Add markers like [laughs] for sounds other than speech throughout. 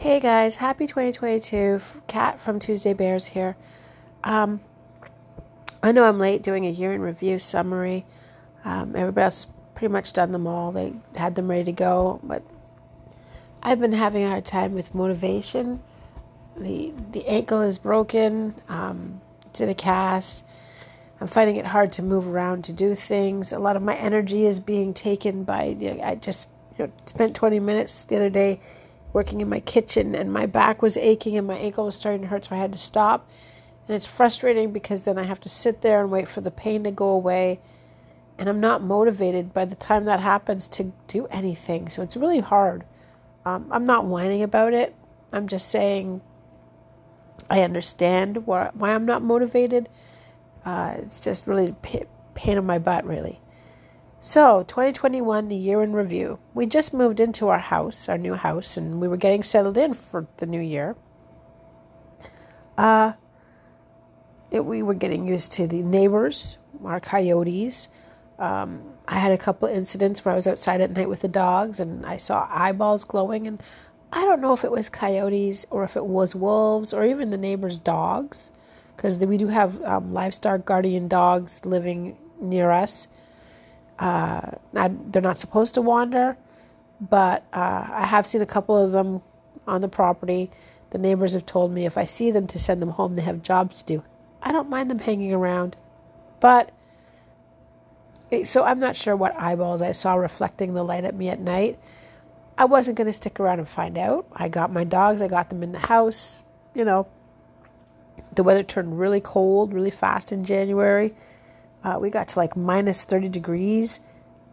Hey guys, happy 2022. Cat from Tuesday Bears here. Um, I know I'm late doing a year in review summary. Um, everybody else pretty much done them all. They had them ready to go, but I've been having a hard time with motivation. The the ankle is broken. Um, it's in a cast. I'm finding it hard to move around to do things. A lot of my energy is being taken by. You know, I just you know, spent 20 minutes the other day working in my kitchen and my back was aching and my ankle was starting to hurt so I had to stop. And it's frustrating because then I have to sit there and wait for the pain to go away. And I'm not motivated by the time that happens to do anything. So it's really hard. Um, I'm not whining about it. I'm just saying I understand why, why I'm not motivated. Uh, it's just really a pain in my butt, really. So, 2021, the year in review. We just moved into our house, our new house, and we were getting settled in for the new year. Uh, it, we were getting used to the neighbors, our coyotes. Um, I had a couple incidents where I was outside at night with the dogs and I saw eyeballs glowing, and I don't know if it was coyotes or if it was wolves or even the neighbors' dogs, because we do have um, livestock guardian dogs living near us uh, they're not supposed to wander, but uh, I have seen a couple of them on the property. The neighbors have told me if I see them to send them home, they have jobs to do. I don't mind them hanging around, but so I'm not sure what eyeballs I saw reflecting the light at me at night. I wasn't going to stick around and find out. I got my dogs, I got them in the house. You know, the weather turned really cold really fast in January. Uh, we got to like minus 30 degrees,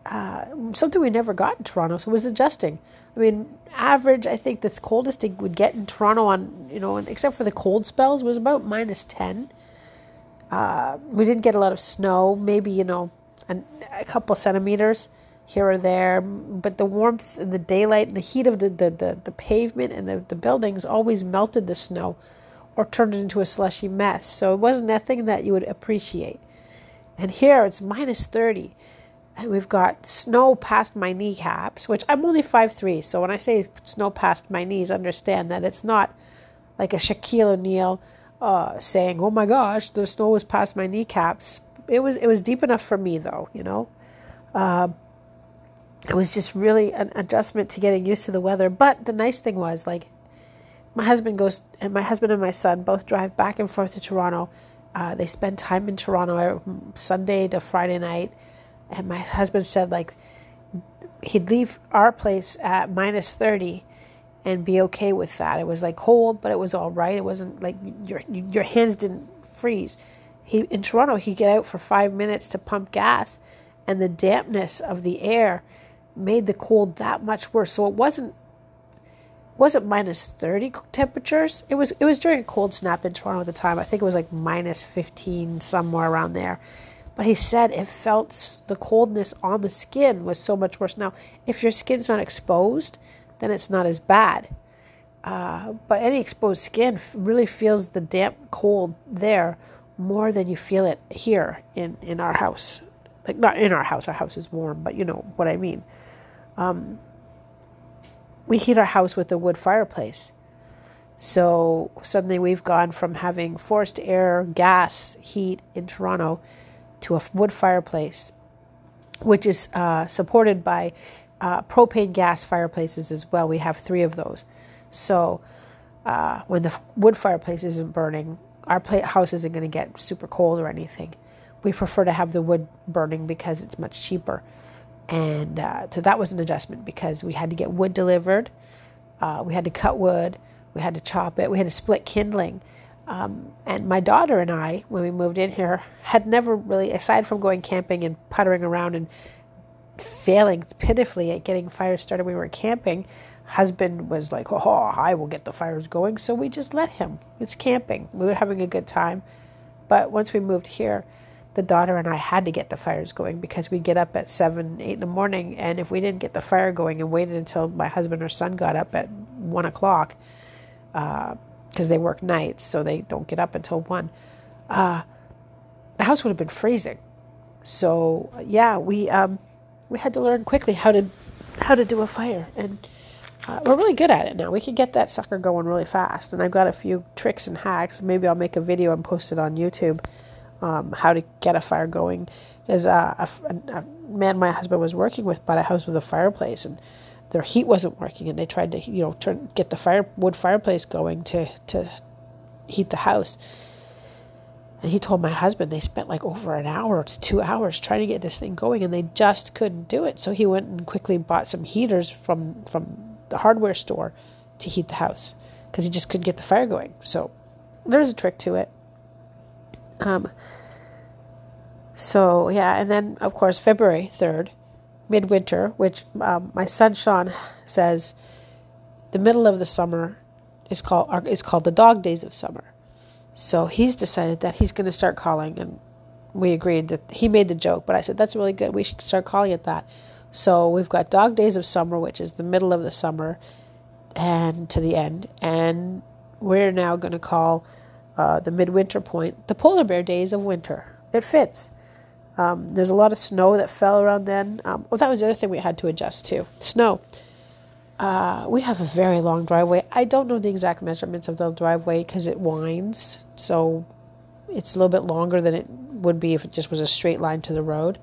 uh, something we never got in Toronto. So it was adjusting. I mean, average, I think the coldest it would get in Toronto on, you know, except for the cold spells, was about minus 10. Uh, we didn't get a lot of snow, maybe, you know, an, a couple centimeters here or there. But the warmth and the daylight and the heat of the, the, the, the pavement and the, the buildings always melted the snow or turned it into a slushy mess. So it wasn't nothing that you would appreciate. And here it's minus 30. And we've got snow past my kneecaps, which I'm only five three. So when I say snow past my knees, understand that it's not like a Shaquille O'Neal uh, saying, "Oh my gosh, the snow was past my kneecaps." It was it was deep enough for me, though. You know, uh, it was just really an adjustment to getting used to the weather. But the nice thing was, like, my husband goes and my husband and my son both drive back and forth to Toronto uh, they spend time in Toronto Sunday to Friday night, and my husband said like he'd leave our place at minus thirty and be okay with that. It was like cold, but it was all right. It wasn't like your your hands didn't freeze. He in Toronto, he'd get out for five minutes to pump gas, and the dampness of the air made the cold that much worse. So it wasn't wasn't minus 30 temperatures. It was it was during a cold snap in Toronto at the time. I think it was like minus 15 somewhere around there. But he said it felt the coldness on the skin was so much worse. Now, if your skin's not exposed, then it's not as bad. Uh, but any exposed skin really feels the damp cold there more than you feel it here in, in our house. Like, not in our house, our house is warm, but you know what I mean. Um, we heat our house with a wood fireplace. So suddenly we've gone from having forced air, gas, heat in Toronto to a wood fireplace, which is uh, supported by uh, propane gas fireplaces as well. We have three of those. So uh, when the wood fireplace isn't burning, our house isn't going to get super cold or anything. We prefer to have the wood burning because it's much cheaper. And uh, so that was an adjustment because we had to get wood delivered, uh, we had to cut wood, we had to chop it, we had to split kindling. Um, and my daughter and I, when we moved in here, had never really, aside from going camping and puttering around and failing pitifully at getting fires started when we were camping, husband was like, "Oh, I will get the fires going." So we just let him. It's camping. We were having a good time, but once we moved here, the daughter and I had to get the fires going because we get up at seven, eight in the morning, and if we didn't get the fire going and waited until my husband or son got up at one o'clock, because uh, they work nights, so they don't get up until one, uh, the house would have been freezing. So yeah, we um, we had to learn quickly how to how to do a fire, and uh, we're really good at it now. We can get that sucker going really fast. And I've got a few tricks and hacks. Maybe I'll make a video and post it on YouTube um, how to get a fire going. is uh, a, a, man my husband was working with bought a house with a fireplace, and their heat wasn't working, and they tried to you know turn get the fire wood fireplace going to to heat the house. And he told my husband they spent like over an hour to two hours trying to get this thing going, and they just couldn't do it. So he went and quickly bought some heaters from from the hardware store to heat the house because he just couldn't get the fire going. So there's a trick to it. Um, so yeah, and then of course February third, midwinter, which um, my son Sean says, the middle of the summer is called is called the dog days of summer. So he's decided that he's going to start calling, and we agreed that he made the joke, but I said that's really good. We should start calling it that. So we've got dog days of summer, which is the middle of the summer, and to the end, and we're now going to call uh, the midwinter point the polar bear days of winter. It fits. Um, there's a lot of snow that fell around then. Um, well, that was the other thing we had to adjust to snow. Uh, we have a very long driveway. I don't know the exact measurements of the driveway because it winds, so it's a little bit longer than it would be if it just was a straight line to the road.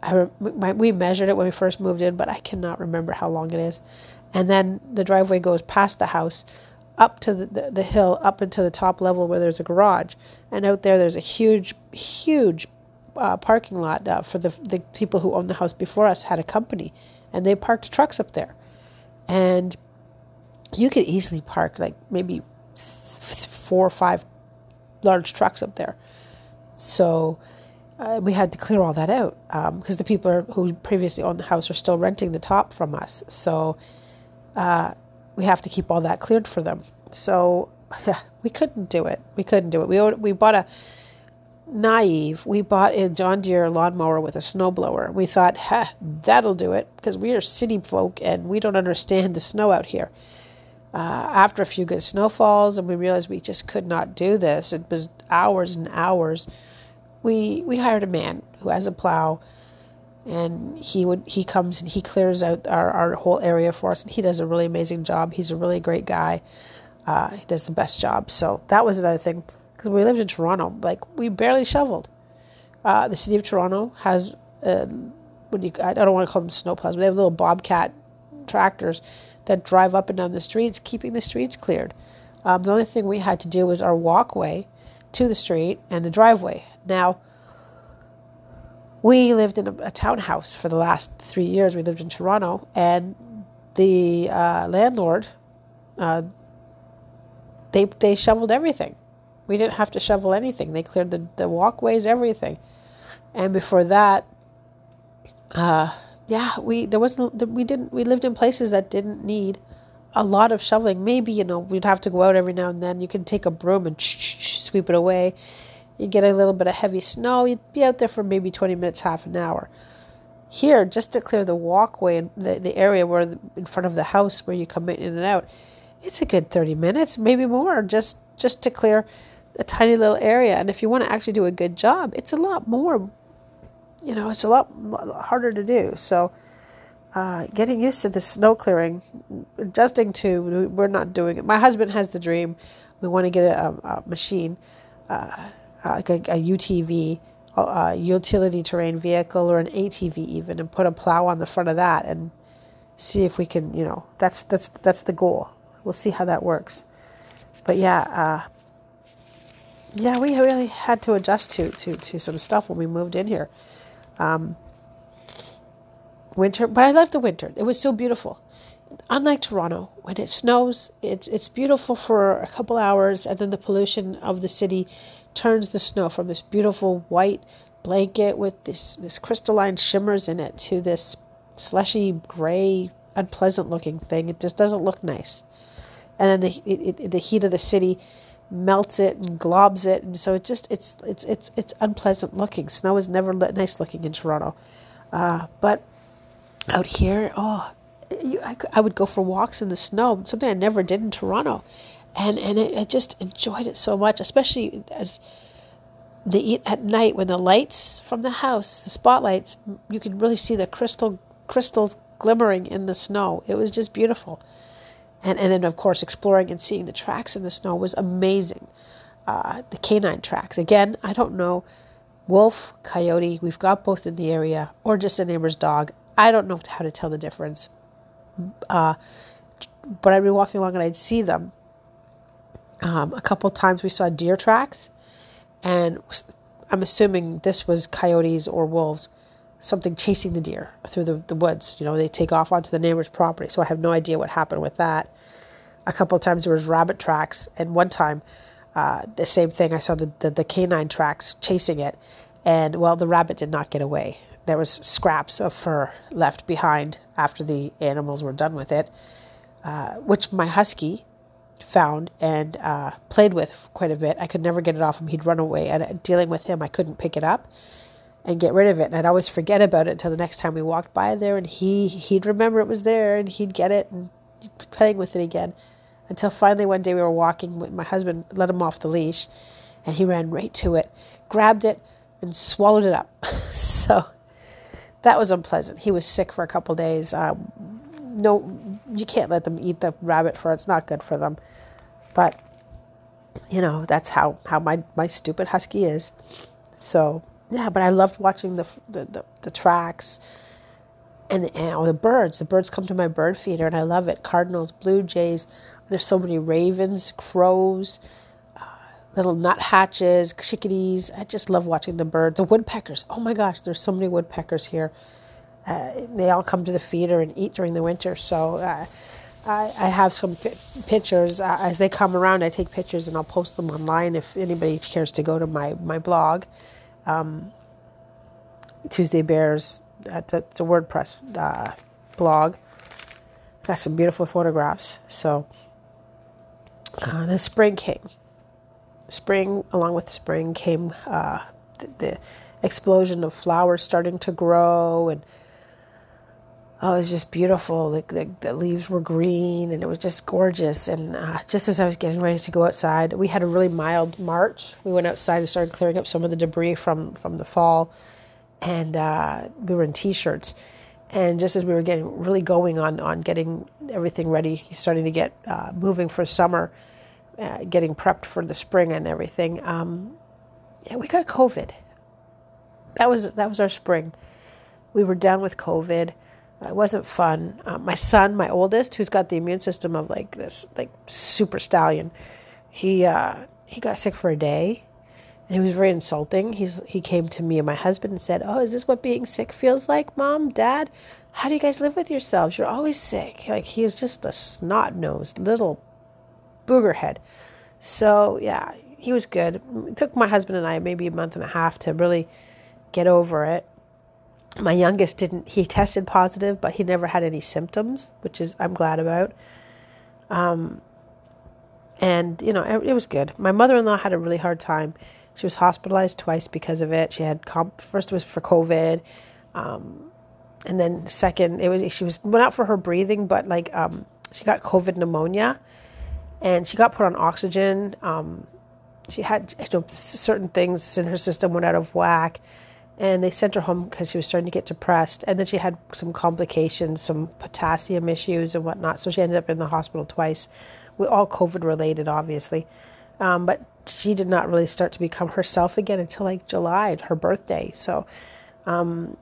I re- we measured it when we first moved in, but I cannot remember how long it is. And then the driveway goes past the house, up to the, the, hill, up into the top level where there's a garage, and out there there's a huge, huge uh, parking lot uh, for the the people who owned the house before us had a company, and they parked trucks up there, and you could easily park like maybe four or five large trucks up there. So uh, we had to clear all that out because um, the people who previously owned the house are still renting the top from us. So uh, we have to keep all that cleared for them. So [laughs] yeah, we couldn't do it. We couldn't do it. We we bought a naive. We bought a John Deere lawnmower with a snowblower. We thought, ha, that'll do it because we are city folk and we don't understand the snow out here. Uh, after a few good snowfalls, and we realized we just could not do this. It was hours and hours. We we hired a man who has a plow, and he would he comes and he clears out our, our whole area for us, and he does a really amazing job. He's a really great guy. Uh, he does the best job. So that was another thing because we lived in Toronto, like we barely shoveled. Uh, the city of Toronto has, uh, what do you, I don't want to call them snowplows, but they have little bobcat tractors that drive up and down the streets, keeping the streets cleared. Um, the only thing we had to do was our walkway to the street and the driveway. Now, we lived in a, a townhouse for the last three years. We lived in Toronto, and the uh, landlord, uh, they they shoveled everything. We didn't have to shovel anything. They cleared the, the walkways, everything. And before that, uh, yeah, we there wasn't we didn't we lived in places that didn't need a lot of shoveling. Maybe you know we'd have to go out every now and then. You can take a broom and sweep it away. You get a little bit of heavy snow. You'd be out there for maybe twenty minutes, half an hour. Here, just to clear the walkway and the, the area where the, in front of the house where you come in and out, it's a good thirty minutes, maybe more, just just to clear a tiny little area. And if you want to actually do a good job, it's a lot more, you know, it's a lot harder to do. So, uh, getting used to the snow clearing, adjusting to, we're not doing it. My husband has the dream. We want to get a, a machine, uh, like a, a UTV, a utility terrain vehicle, or an ATV even, and put a plow on the front of that and see if we can, you know, that's that's that's the goal. We'll see how that works. But yeah, uh, yeah, we really had to adjust to, to, to some stuff when we moved in here. Um, winter, but I love the winter. It was so beautiful. Unlike Toronto, when it snows, it's it's beautiful for a couple hours, and then the pollution of the city turns the snow from this beautiful white blanket with this this crystalline shimmers in it to this slushy gray, unpleasant looking thing. It just doesn't look nice. And then the it, it, the heat of the city melts it and globs it, and so it just it's it's it's it's unpleasant looking. Snow is never nice looking in Toronto, uh, but out here, oh, you, I, I would go for walks in the snow. Something I never did in Toronto, and and I, just enjoyed it so much, especially as the eat at night when the lights from the house, the spotlights, you could really see the crystal crystals glimmering in the snow. It was just beautiful. And, and then, of course, exploring and seeing the tracks in the snow was amazing. Uh, the canine tracks. Again, I don't know wolf, coyote, we've got both in the area, or just a neighbor's dog. I don't know how to tell the difference. Uh, but I'd be walking along and I'd see them. Um, a couple times we saw deer tracks, and I'm assuming this was coyotes or wolves, something chasing the deer through the, the woods. You know, they take off onto the neighbor's property, so I have no idea what happened with that. A couple times there was rabbit tracks, and one time uh, the same thing. I saw the, the, the canine tracks chasing it, and well, the rabbit did not get away. There was scraps of fur left behind after the animals were done with it, uh, which my husky found and uh, played with quite a bit. I could never get it off him. He'd run away, and uh, dealing with him, I couldn't pick it up and get rid of it. And I'd always forget about it until the next time we walked by there, and he he'd remember it was there, and he'd get it and playing with it again. Until finally one day we were walking, my husband let him off the leash, and he ran right to it, grabbed it, and swallowed it up. [laughs] so that was unpleasant. He was sick for a couple days. Um, no, you can't let them eat the rabbit fur. It's not good for them. But you know that's how how my my stupid husky is. So yeah, but I loved watching the the the, the tracks and the, and the birds. The birds come to my bird feeder, and I love it. Cardinals, blue jays. There's so many ravens, crows, uh, little nuthatches, chickadees. I just love watching the birds. The woodpeckers. Oh my gosh, there's so many woodpeckers here. Uh, they all come to the feeder and eat during the winter. So uh, I, I, have some pictures uh, as they come around. I take pictures and I'll post them online if anybody cares to go to my my blog. Um, Tuesday Bears. A, it's a WordPress uh, blog. Got some beautiful photographs. So uh, the spring came. Spring, along with spring, came the, the explosion of flowers starting to grow and oh, it was just beautiful. The, the, the, leaves were green and it was just gorgeous. And uh, just as I was getting ready to go outside, we had a really mild March. We went outside and started clearing up some of the debris from, from the fall. And uh, we were in t shirts. And just as we were getting really going on, on getting everything ready, starting to get uh, moving for summer, uh, getting prepped for the spring and everything, um, yeah, we got COVID. That was that was our spring. We were done with COVID it wasn't fun. Uh, my son, my oldest, who's got the immune system of like this, like super stallion, he uh, he got sick for a day, and it was very insulting. He's he came to me and my husband and said, "Oh, is this what being sick feels like, Mom, Dad? How do you guys live with yourselves? You're always sick." Like he is just a snot nosed little booger head. So yeah, he was good. It took my husband and I maybe a month and a half to really get over it my youngest didn't he tested positive but he never had any symptoms which is i'm glad about. Um, and you know it, it, was good. My mother-in-law had a really hard time. She was hospitalized twice because of it. She had comp first was for covid um, and then second it was she was went out for her breathing but like um, she got covid pneumonia and she got put on oxygen. Um, she had you know, certain things in her system went out of whack and they sent her home because she was starting to get depressed and then she had some complications some potassium issues and whatnot so she ended up in the hospital twice we all covid related obviously. Um, but she did not really start to become herself again until like july her birthday so um,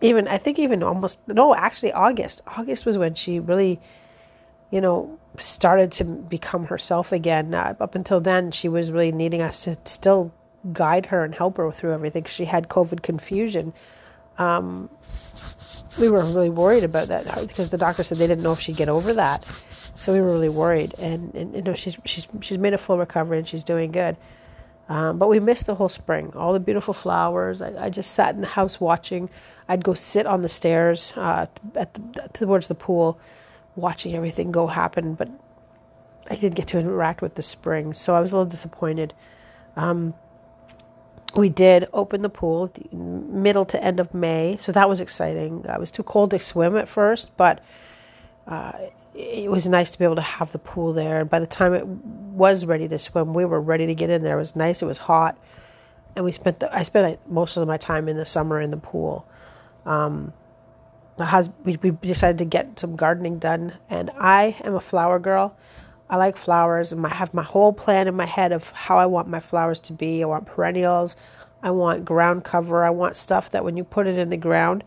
even i think even almost no actually august. August was when she really you know started to become herself again. Uh, up until then she was really needing us to still guide her and help her through everything. She had COVID confusion. Um, we were really worried about that because the doctor said they didn't know if she'd get over that. So we were really worried. And, and you know, she's she's she's made a full recovery and she's doing good. Um, but we missed the whole spring, all the beautiful flowers. I, I, just sat in the house watching. I'd go sit on the stairs uh, at the, towards the pool, watching everything go happen. But I didn't get to interact with the spring, so I was a little disappointed. Um, we did open the pool the middle to end of May, so that was exciting. It was too cold to swim at first, but uh, it was nice to be able to have the pool there. And by the time it was ready to swim, we were ready to get in there. It was nice. It was hot, and we spent the, I spent most of my time in the summer in the pool. Um, my husband, we, we decided to get some gardening done, and I am a flower girl. I like flowers, and I have my whole plan in my head of how I want my flowers to be. I want perennials. I want ground cover. I want stuff that when you put it in the ground,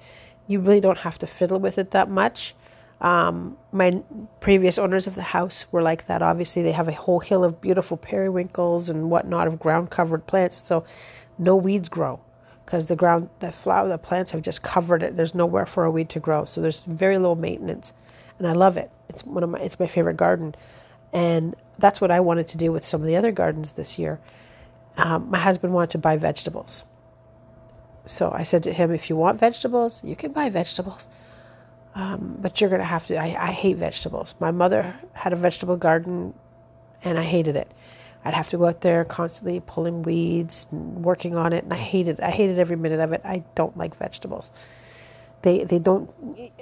you really don't have to fiddle with it that much. Um, my previous owners of the house were like that. Obviously, they have a whole hill of beautiful periwinkles and whatnot of ground covered plants, so no weeds grow because the ground, the flower, the plants have just covered it. There's nowhere for a weed to grow, so there's very low maintenance, and I love it. It's one of my, it's my favorite garden, and that's what I wanted to do with some of the other gardens this year um, my husband wanted to buy vegetables. So I said to him, if you want vegetables, you can buy vegetables. Um, but you're going to have to. I, I hate vegetables. My mother had a vegetable garden and I hated it. I'd have to go out there constantly pulling weeds and working on it, and I hated. It. I hated every minute of it. I don't like vegetables. They they don't.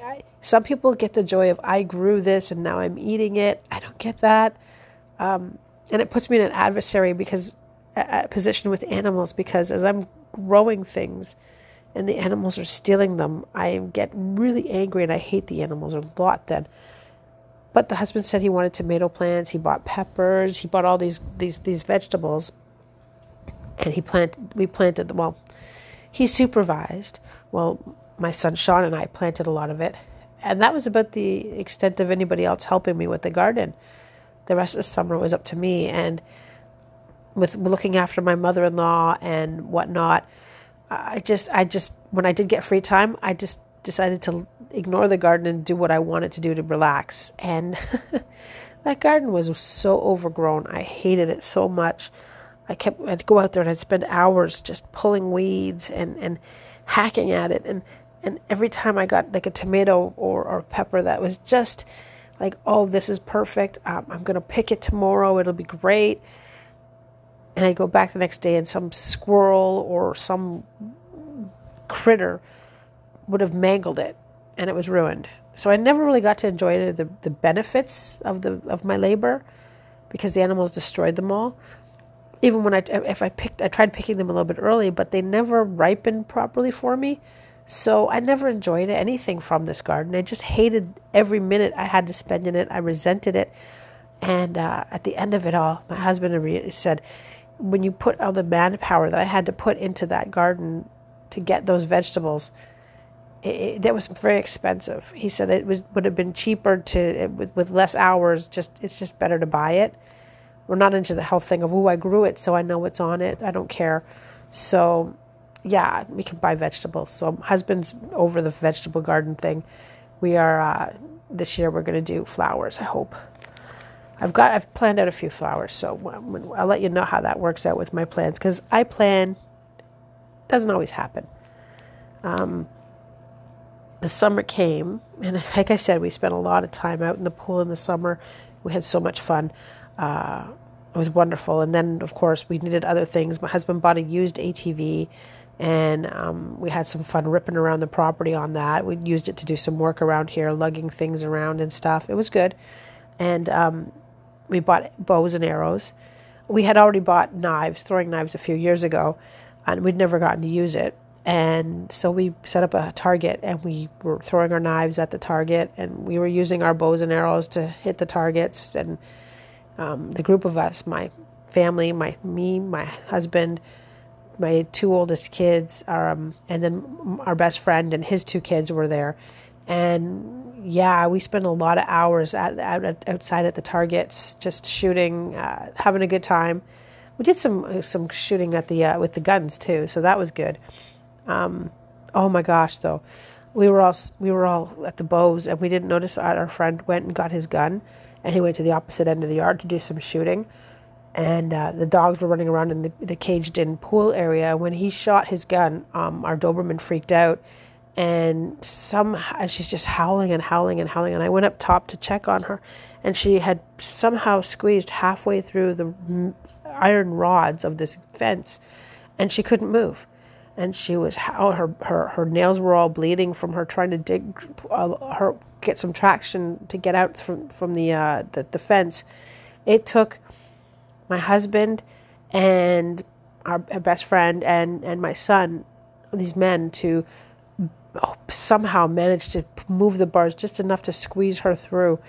I, some people get the joy of I grew this and now I'm eating it. I don't get that, um, and it puts me in an adversary because a position with animals because as I'm growing things and the animals are stealing them, I get really angry and I hate the animals a lot then. But the husband said he wanted tomato plants, he bought peppers, he bought all these these these vegetables and he planted we planted them well he supervised well my son Sean and I planted a lot of it. And that was about the extent of anybody else helping me with the garden. The rest of the summer was up to me. And with looking after my mother-in-law and whatnot i just i just when i did get free time i just decided to ignore the garden and do what i wanted to do to relax. And [laughs] that garden was so overgrown. I hated it so much. I kept i'd go out there and i'd spend hours just pulling weeds and and hacking at it. And and every time i got like a tomato or or pepper that was just like oh this is perfect um, i'm going to pick it tomorrow it'll be great and I'd go back the next day and some squirrel or some critter would have mangled it and it was ruined. So I never really got to enjoy the, the benefits of the of my labor because the animals destroyed them all. Even when I if I picked I tried picking them a little bit early, but they never ripened properly for me. So I never enjoyed anything from this garden. I just hated every minute I had to spend in it. I resented it. And uh, at the end of it all, my husband said, when you put all the manpower that I had to put into that garden to get those vegetables, it, it, that was very expensive. He said it was would have been cheaper to it, with with less hours. Just it's just better to buy it. We're not into the health thing of oh I grew it so I know what's on it. I don't care. So yeah, we can buy vegetables. So husband's over the vegetable garden thing. We are uh, this year we're going to do flowers. I hope. I've got I've planned out a few flowers, so I'll let you know how that works out with my plans because I plan doesn't always happen. Um, the summer came, and like I said, we spent a lot of time out in the pool in the summer. We had so much fun. Uh, it was wonderful. And then, of course, we needed other things. My husband bought a used ATV, and um, we had some fun ripping around the property on that. We used it to do some work around here, lugging things around and stuff. It was good. And um, we bought bows and arrows. We had already bought knives, throwing knives, a few years ago, and we'd never gotten to use it. And so we set up a target and we were throwing our knives at the target and we were using our bows and arrows to hit the targets. And um, the group of us, my family, my me, my husband, my two oldest kids, um, and then our best friend and his two kids were there. And yeah, we spent a lot of hours at, at, outside at the targets, just shooting, uh, having a good time. We did some some shooting at the uh, with the guns too, so that was good. Um, oh my gosh, though, we were all we were all at the bows, and we didn't notice our friend went and got his gun, and he went to the opposite end of the yard to do some shooting. And uh, the dogs were running around in the, the caged-in pool area. When he shot his gun, um, our Doberman freaked out and some she's just howling and howling and howling. And i went up top to check on her and she had somehow squeezed halfway through the iron rods of this fence and she couldn't move. And she was how her, her her nails were all bleeding from her trying to dig uh, her get some traction to get out from from the uh, the, the fence. It took my husband and our, our best friend and and my son these men to somehow managed to move the bars just enough to squeeze her through.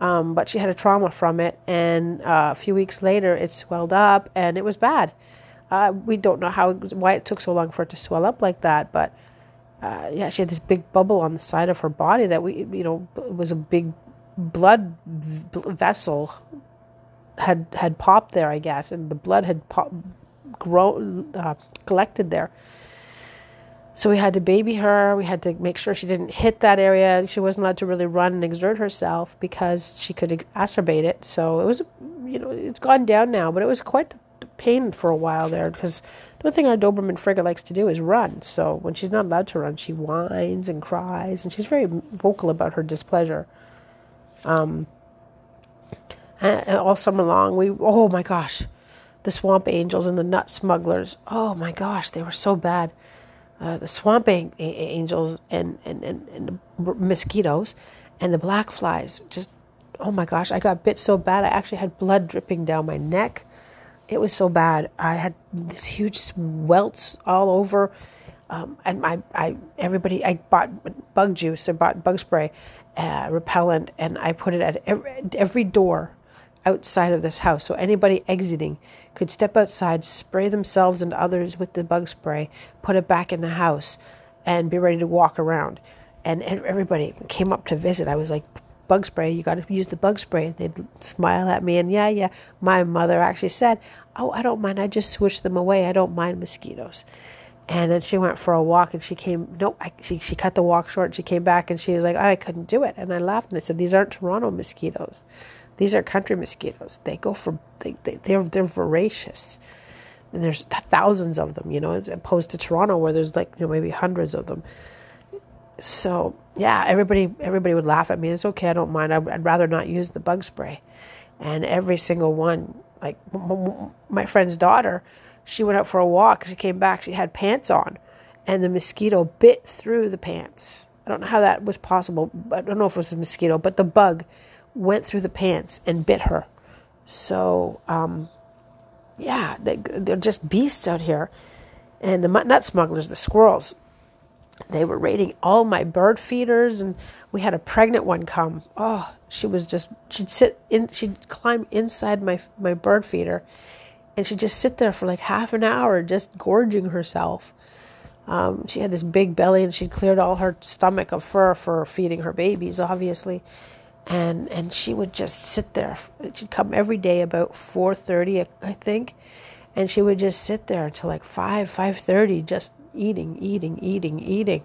Um, but she had a trauma from it, and uh, a few weeks later, it swelled up, and it was bad. Uh, we don't know how why it took so long for it to swell up like that, but uh, yeah, she had this big bubble on the side of her body that we, you know, was a big blood vessel had had popped there, I guess, and the blood had pop, grown uh, collected there. So we had to baby her. We had to make sure she didn't hit that area. She wasn't allowed to really run and exert herself because she could exacerbate it. So it was, you know, it's gone down now, but it was quite pain for a while there because the one thing our Doberman Frigga likes to do is run. So when she's not allowed to run, she whines and cries, and she's very vocal about her displeasure. Um, and all summer long, we oh my gosh, the swamp angels and the nut smugglers. Oh my gosh, they were so bad. Uh, the swamp angels and, and, and, and the mosquitoes and the black flies. Just, oh my gosh, I got bit so bad. I actually had blood dripping down my neck. It was so bad. I had these huge welts all over. Um, and my, I, everybody, I bought bug juice, I bought bug spray, uh, repellent, and I put it at every, every door outside of this house. So anybody exiting could step outside, spray themselves and others with the bug spray, put it back in the house, and be ready to walk around. And everybody came up to visit. I was like, bug spray, you got to use the bug spray. And they'd smile at me, and yeah, yeah. My mother actually said, Oh, I don't mind. I just switch them away. I don't mind mosquitoes. And then she went for a walk and she came, no, I, she, she cut the walk short. She came back and she was like, I couldn't do it. And I laughed and I said, These aren't Toronto mosquitoes. These are country mosquitoes. They go for they, they they're they're voracious, and there's thousands of them. You know, as opposed to Toronto where there's like you know maybe hundreds of them. So yeah, everybody everybody would laugh at me. It's okay, I don't mind. I'd, I'd rather not use the bug spray, and every single one, like my friend's daughter, she went out for a walk. She came back. She had pants on, and the mosquito bit through the pants. I don't know how that was possible. I don't know if it was a mosquito, but the bug went through the pants and bit her. So, um, yeah, they, they're just beasts out here. And the nut smugglers, the squirrels, they were raiding all my bird feeders, and we had a pregnant one come. Oh, she was just she'd sit in, she'd climb inside my my bird feeder, and she'd just sit there for like half an hour, just gorging herself. Um, she had this big belly, and she'd cleared all her stomach of fur for feeding her babies, obviously and and she would just sit there. She'd come every day about four thirty, I think, and she would just sit there until like five five thirty, just eating, eating, eating, eating.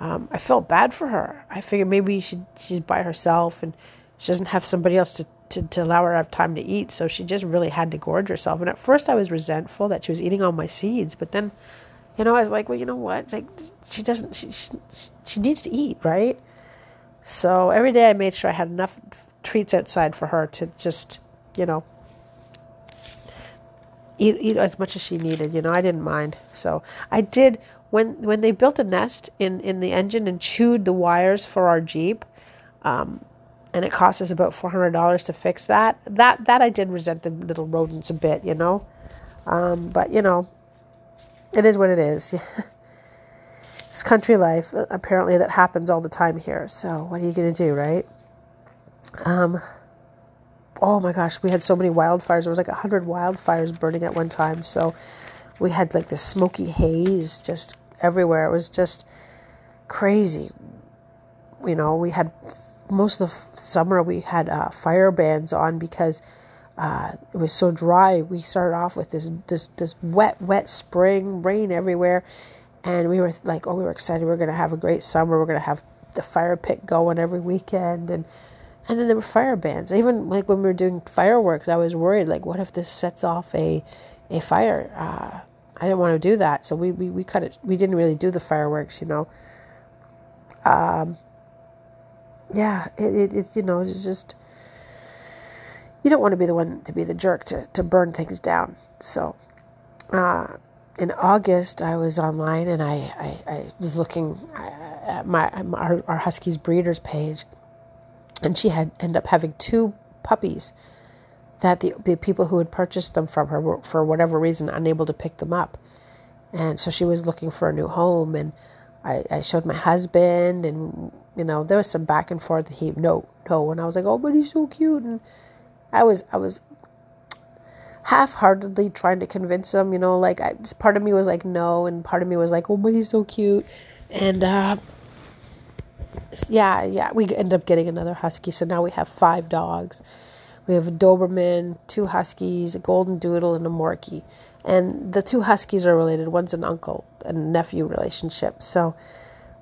Um, I felt bad for her. I figured maybe she she's by herself and she doesn't have somebody else to, to, to allow her to have time to eat. So she just really had to gorge herself. And at first I was resentful that she was eating all my seeds, but then, you know, I was like, well, you know what? Like she doesn't. She she, she needs to eat, right? So every day I made sure I had enough treats outside for her to just, you know, eat eat as much as she needed. You know, I didn't mind. So I did when when they built a nest in in the engine and chewed the wires for our Jeep. Um, and it cost us about four hundred dollars to fix that. That that I did resent the little rodents a bit, you know. Um, but you know, it is what it is. [laughs] It's country life. Apparently, that happens all the time here. So, what are you going to do, right? Um, oh my gosh, we had so many wildfires. There was like a hundred wildfires burning at one time. So, we had like this smoky haze just everywhere. It was just crazy. You know, we had most of the summer we had uh, fire bans on because uh, it was so dry. We started off with this this this wet, wet spring, rain everywhere, and we were like, oh, we were excited. We are going to have a great summer. We're to have the fire pit going every weekend, and and then there were fire bans. Even like when we were doing fireworks, I was worried, like, what if this sets off a a fire? Uh, I didn't want to do that, so we, we we cut it. We didn't really do the fireworks, you know. Um. Yeah, it, it, it you know it's just you don't want to be the one to be the jerk to to burn things down. So, uh, in August, I was online and I, I, I was looking uh, at my our, our Huskies breeders page, and she had ended up having two puppies that the the people who had purchased them from her were for whatever reason unable to pick them up, and so she was looking for a new home and. I, I showed my husband, and you know there was some back and forth. He no no, and I was like, oh, but he's so cute, and I was I was half-heartedly trying to convince him. You know, like I, part of me was like no, and part of me was like, oh, but he's so cute, and uh, yeah, yeah, we end up getting another husky. So now we have five dogs. We have a Doberman, two huskies, a golden doodle, and a Morkie. And the two huskies are related. One's an uncle and nephew relationship. So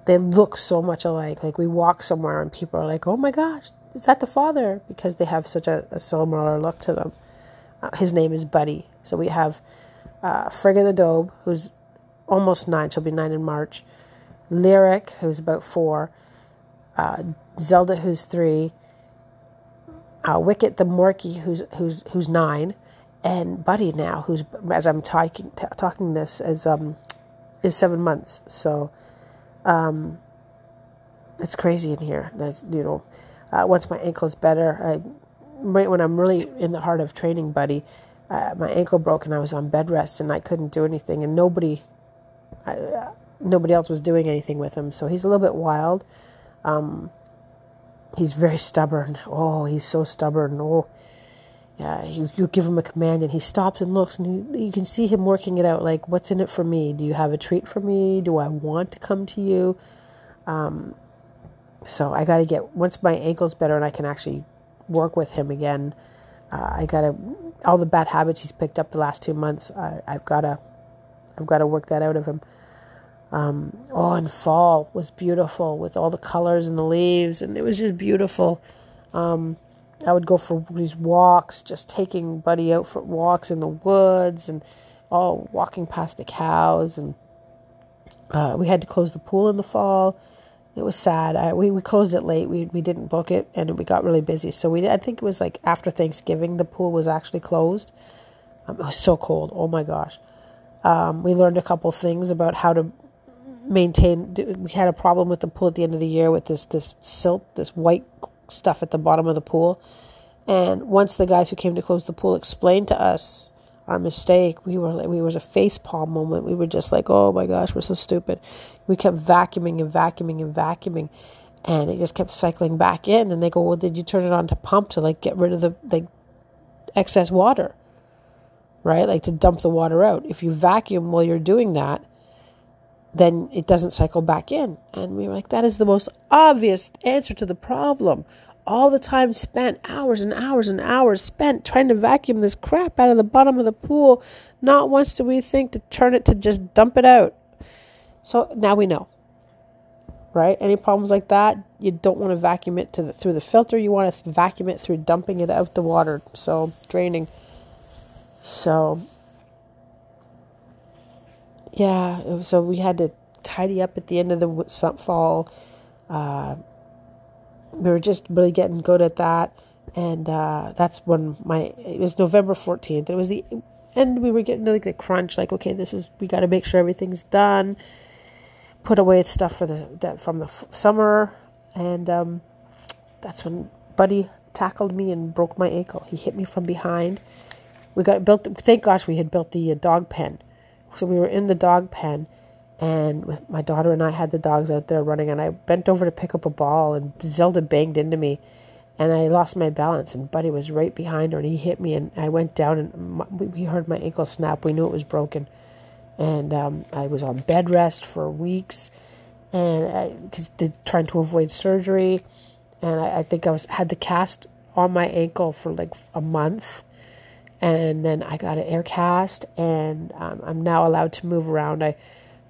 they look so much alike. Like we walk somewhere and people are like, "Oh my gosh, is that the father?" Because they have such a, a similar look to them. Uh, his name is Buddy. So we have uh, Frigga the Dobe, who's almost nine. She'll be nine in March. Lyric, who's about four uh, Zelda, who's three, uh, Wicket the Morkie, who's who's who's nine, and Buddy now, who's as I'm talking t- talking this is um is seven months. So, um, it's crazy in here. That's you know, uh, once my ankle is better, I right when I'm really in the heart of training, Buddy, uh, my ankle broke and I was on bed rest and I couldn't do anything, and nobody, uh, nobody else was doing anything with him. So he's a little bit wild. Um, he's very stubborn. Oh, he's so stubborn. Oh, yeah. You, you give him a command and he stops and looks, and he, you can see him working it out. Like, what's in it for me? Do you have a treat for me? Do I want to come to you? Um, so I got to get once my ankle's better and I can actually work with him again. Uh, I got to all the bad habits he's picked up the last two months. I, I've got to I've got to work that out of him. Um, oh, and fall was beautiful with all the colors and the leaves, and it was just beautiful. Um, I would go for these walks, just taking Buddy out for walks in the woods, and oh, walking past the cows. And uh, we had to close the pool in the fall. It was sad. I, we we closed it late. We we didn't book it, and we got really busy. So we I think it was like after Thanksgiving, the pool was actually closed. Um, it was so cold. Oh my gosh. Um, we learned a couple things about how to maintain. We had a problem with the pool at the end of the year with this this silt, this white stuff at the bottom of the pool. And once the guys who came to close the pool explained to us our mistake, we were like, we was a face palm moment. We were just like, oh my gosh, we're so stupid. We kept vacuuming and vacuuming and vacuuming, and it just kept cycling back in. And they go, well, did you turn it on to pump to like get rid of the like excess water? Right, like to dump the water out. If you vacuum while you're doing that, then it doesn't cycle back in. And we were like, that is the most obvious answer to the problem. All the time spent, hours and hours and hours spent trying to vacuum this crap out of the bottom of the pool. Not once do we think to turn it to just dump it out. So now we know, right? Any problems like that, you don't want to vacuum it to the, through the filter. You want to vacuum it through dumping it out the water, so draining. So yeah, so we had to tidy up at the end of the fall. Uh, we were just really getting good at that, and uh, that's when my it was November fourteenth. It was the and we were getting like the crunch. Like, okay, this is we got to make sure everything's done. Put away stuff for the that from the f- summer, and um, that's when Buddy tackled me and broke my ankle. He hit me from behind. We got built. Thank gosh we had built the uh, dog pen so we were in the dog pen, and with my daughter and I had the dogs out there running, and I bent over to pick up a ball, and Zelda banged into me, and I lost my balance, and Buddy was right behind her, and he hit me, and I went down, and we heard my ankle snap. We knew it was broken, and um, I was on bed rest for weeks, and because trying to avoid surgery, and I, I think I was had the cast on my ankle for like a month and then I got an air cast, and um, I'm now allowed to move around. I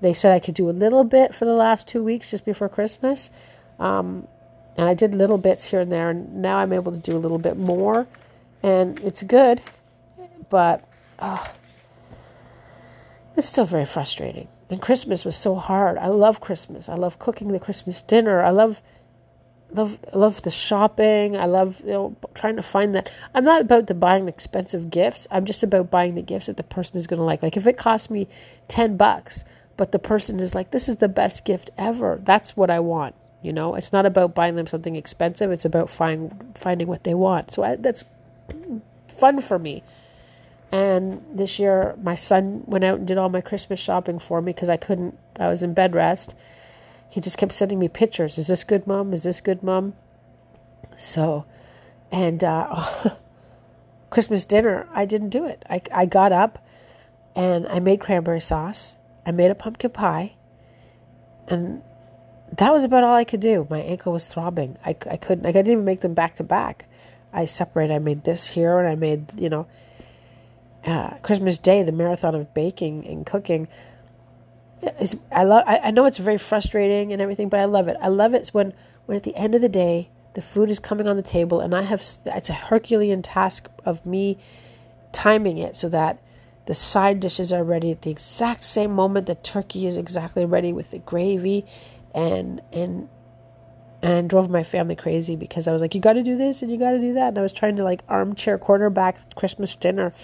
they said I could do a little bit for the last two weeks just before Christmas, um, and I did little bits here and there, and now I'm able to do a little bit more, and it's good, but uh, it's still very frustrating. And Christmas was so hard. I love Christmas. I love cooking the Christmas dinner. I love love love the shopping. I love you know trying to find that. I'm not about the buying expensive gifts. I'm just about buying the gifts that the person is going to like. Like if it costs me 10 bucks, but the person is like this is the best gift ever. That's what I want, you know? It's not about buying them something expensive. It's about find, finding what they want. So I, that's fun for me. And this year my son went out and did all my Christmas shopping for me because I couldn't I was in bed rest he just kept sending me pictures. Is this good, mom? Is this good, mom? So, and uh, [laughs] Christmas dinner, I didn't do it. I, I got up and I made cranberry sauce. I made a pumpkin pie. And that was about all I could do. My ankle was throbbing. I, I couldn't, like, I didn't even make them back to back. I separated. I made this here and I made, you know, uh, Christmas Day, the marathon of baking and cooking. It's, I love. I, I know it's very frustrating and everything, but I love it. I love it when when at the end of the day the food is coming on the table and I have. It's a Herculean task of me timing it so that the side dishes are ready at the exact same moment. The turkey is exactly ready with the gravy, and and and drove my family crazy because I was like, you got to do this and you got to do that, and I was trying to like armchair quarterback Christmas dinner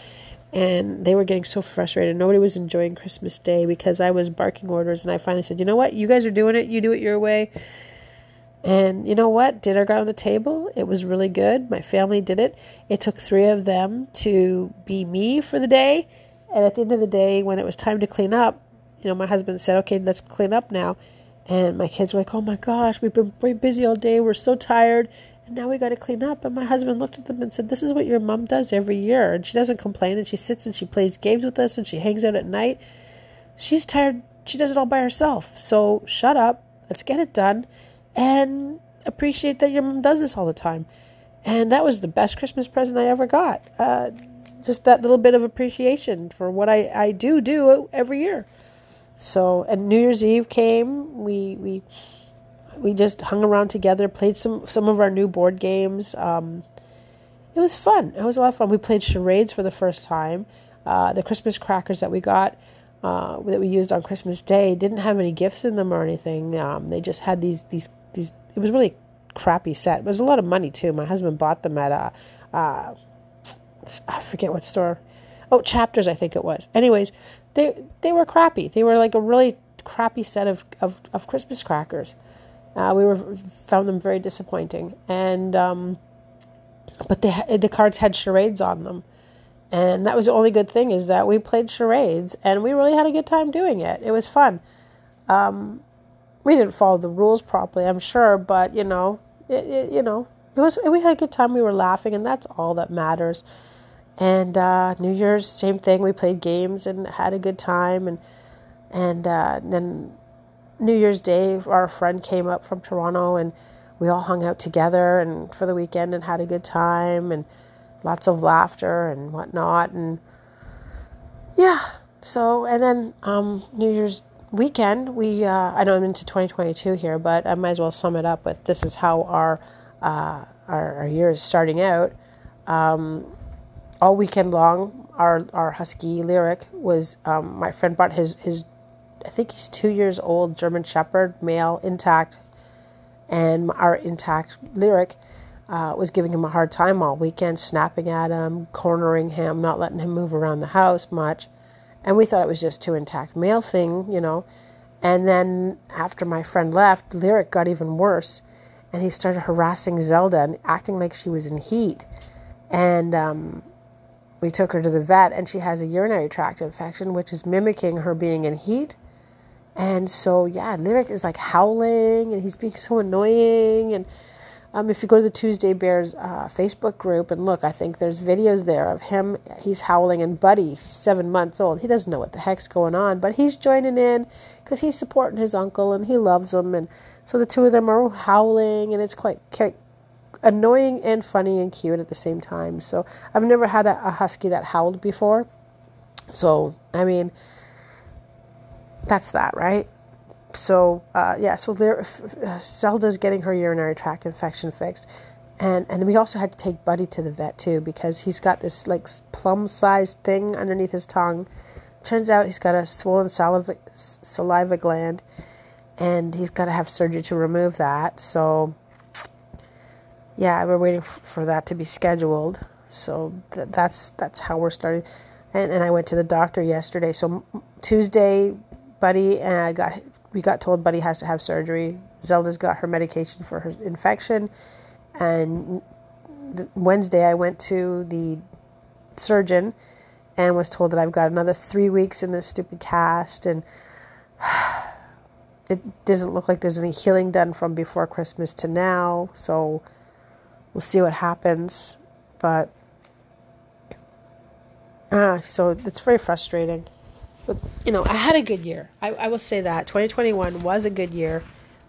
and they were getting so frustrated. Nobody was enjoying Christmas Day because I was barking orders, and I finally said, "You know what? You guys are doing it. You do it your way." And you know what? Dinner got on the table. It was really good. My family did it. It took three of them to be me for the day. And at the end of the day, when it was time to clean up, you know, my husband said, "Okay, let's clean up now." And my kids were like, "Oh my gosh, we've been very busy all day. We're so tired." And now we got to clean up. And my husband looked at them and said, This is what your mom does every year. And she doesn't complain. And she sits and she plays games with us and she hangs out at night. She's tired. She does it all by herself. So shut up. Let's get it done. And appreciate that your mom does this all the time. And that was the best Christmas present I ever got. Uh, just that little bit of appreciation for what I, I do do every year. So, and New Year's Eve came. We, we, we just hung around together, played some some of our new board games. Um, it was fun. It was a lot of fun. We played charades for the first time. Uh, the Christmas crackers that we got uh, that we used on Christmas Day didn't have any gifts in them or anything. Um, they just had these these these. It was really crappy set. It was a lot of money too. My husband bought them at a, uh, I forget what store. Oh, Chapters, I think it was. Anyways, they they were crappy. They were like a really crappy set of of, of Christmas crackers. Uh, we were found them very disappointing, and um, but the the cards had charades on them, and that was the only good thing is that we played charades, and we really had a good time doing it. It was fun. Um, we didn't follow the rules properly, I'm sure, but you know, it, it, you know, it was we had a good time. We were laughing, and that's all that matters. And uh, New Year's, same thing. We played games and had a good time, and and uh, then New Year's Day, our friend came up from Toronto and we all hung out together and for the weekend and had a good time and lots of laughter and whatnot and yeah. So and then um, New Year's weekend we uh, I know I'm into 2022 here, but I might as well sum it up with this is how our uh, our, our year is starting out. Um, all weekend long, our our husky lyric was um, my friend brought his his I think he's two years old, German Shepherd, male, intact, and our intact lyric uh, was giving him a hard time all weekend, snapping at him, cornering him, not letting him move around the house much. And we thought it was just two intact male thing, you know. And then after my friend left, Lyric got even worse, and he started harassing Zelda and acting like she was in heat. And um, we took her to the vet, and she has a urinary tract infection, which is mimicking her being in heat. And so, yeah, Lyric is like howling and he's being so annoying. And um, if you go to the Tuesday Bears uh, Facebook group and look, I think there's videos there of him. He's howling, and Buddy, seven months old, he doesn't know what the heck's going on, but he's joining in because he's supporting his uncle and he loves him. And so the two of them are howling, and it's quite, quite annoying and funny and cute at the same time. So I've never had a, a husky that howled before. So, I mean, that's that, right? So uh, yeah, so there, Zelda's getting her urinary tract infection fixed, and and we also had to take Buddy to the vet too because he's got this like plum-sized thing underneath his tongue. Turns out he's got a swollen saliva saliva gland, and he's got to have surgery to remove that. So yeah, we're waiting for that to be scheduled. So th- that's that's how we're starting. And, and I went to the doctor yesterday. So Tuesday Buddy uh, got we got told Buddy has to have surgery. Zelda's got her medication for her infection, and Wednesday I went to the surgeon and was told that I've got another three weeks in this stupid cast, and [sighs] it doesn't look like there's any healing done from before Christmas to now. So we'll see what happens. But ah, so it's very frustrating. But you know, I had a good year. I, I will say that 2021 was a good year.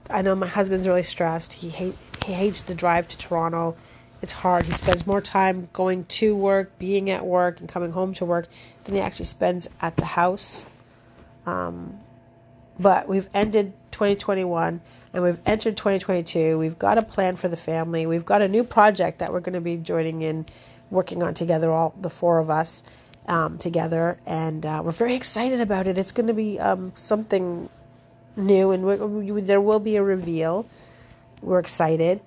I know my husband's really stressed. He hate he hates to drive to Toronto. It's hard. He spends more time going to work, being at work, and coming home to work than he actually spends at the house. Um, but we've ended 2021 and we've entered 2022. We've got a plan for the family. We've got a new project that we're going to be joining in, working on together, all the four of us um, together. And uh, we're very excited about it. It's going to be um, something new and we, we, there will be a reveal. We're excited.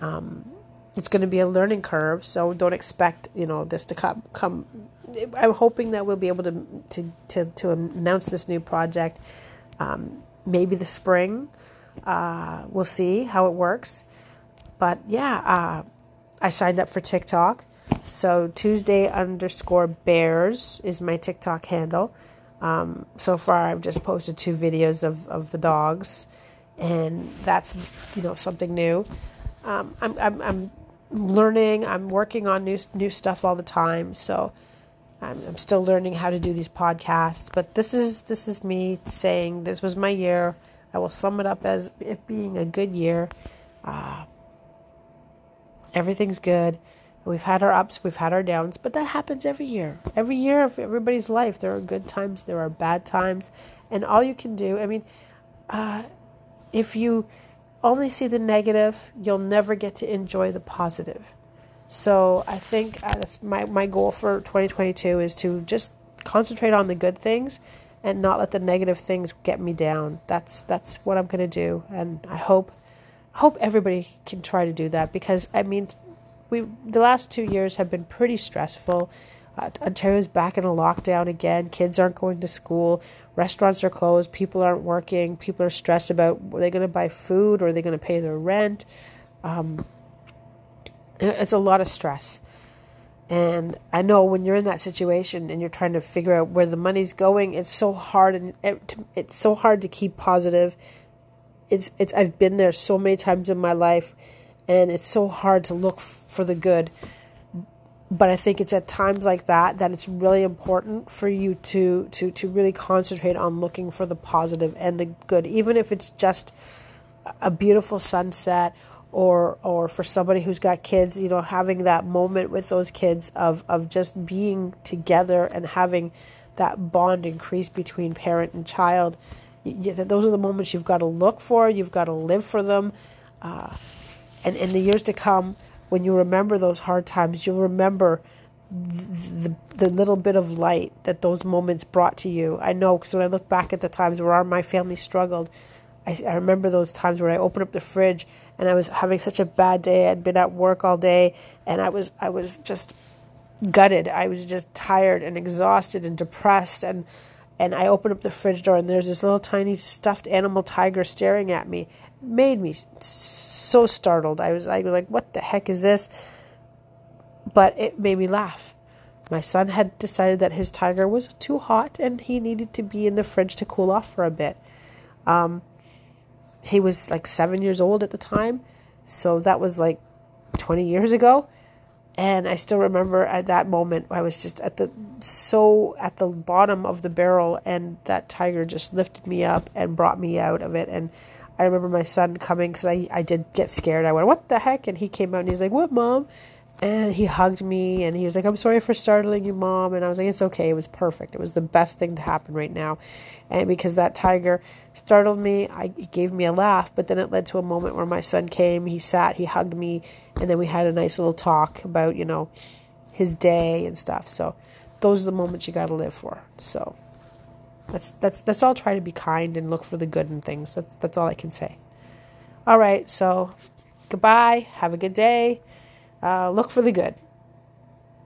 Um, it's going to be a learning curve, so don't expect you know this to come. Come, I'm hoping that we'll be able to to to, to announce this new project um, maybe the spring. Uh, we'll see how it works. But yeah, uh, I signed up for TikTok. So Tuesday underscore bears is my TikTok handle. Um, so far, I've just posted two videos of, of the dogs, and that's you know something new. Um, I'm, I'm I'm learning. I'm working on new new stuff all the time. So I'm, I'm still learning how to do these podcasts, but this is this is me saying this was my year. I will sum it up as it being a good year. Uh, everything's good. We've had our ups, we've had our downs, but that happens every year. Every year of everybody's life, there are good times, there are bad times, and all you can do, I mean, uh, if you only see the negative, you'll never get to enjoy the positive. So I think uh, that's my, my goal for 2022 is to just concentrate on the good things and not let the negative things get me down. That's that's what I'm to do and I hope hope everybody can try to do that because I mean we the last 2 years have been pretty stressful. Uh, Ontario's back in a lockdown again. Kids aren't going to school. Restaurants are closed. People aren't working. People are stressed about are they going to buy food or are they going to pay their rent. Um, it's a lot of stress. And I know when you're in that situation and you're trying to figure out where the money's going, it's so hard and it's so hard to keep positive. It's it's I've been there so many times in my life and it's so hard to look for the good. But I think it's at times like that that it's really important for you to to to really concentrate on looking for the positive and the good even if it's just a beautiful sunset or or for somebody who's got kids, you know, having that moment with those kids of of just being together and having that bond increase between parent and child. You, those are the moments you've got to look for. You've got to live for them, uh, and in the years to come, when you remember those hard times, you'll remember the, the, little bit of light that those moments brought to you. I know because when I look back at the times where our, my family struggled, I, I remember those times where I opened up the fridge and I was having such a bad day. I'd been at work all day and I was I was just gutted. I was just tired and exhausted and depressed and and I opened up the fridge door and there's this little tiny stuffed animal tiger staring at me. It made me so startled. I was, I was like, "What the heck is this?" But it made me laugh. My son had decided that his tiger was too hot and he needed to be in the fridge to cool off for a bit. Um, he was like seven years old at the time. So that was like 20 years ago. And I still remember at that moment, I was just at the so at the bottom of the barrel, and that tiger just lifted me up and brought me out of it. And I remember my son coming because I, I did get scared. I went, What the heck? And he came out and he's like, What, mom? And he hugged me and he was like, I'm sorry for startling you, mom. And I was like, It's okay. It was perfect. It was the best thing to happen right now. And because that tiger startled me, I, he gave me a laugh. But then it led to a moment where my son came, he sat, he hugged me, and then we had a nice little talk about, you know, his day and stuff. So those are the moments you got to live for. So that's, that's, that's all try to be kind and look for the good in things. That's, that's all I can say. All right. So goodbye. Have a good day uh, look for the good.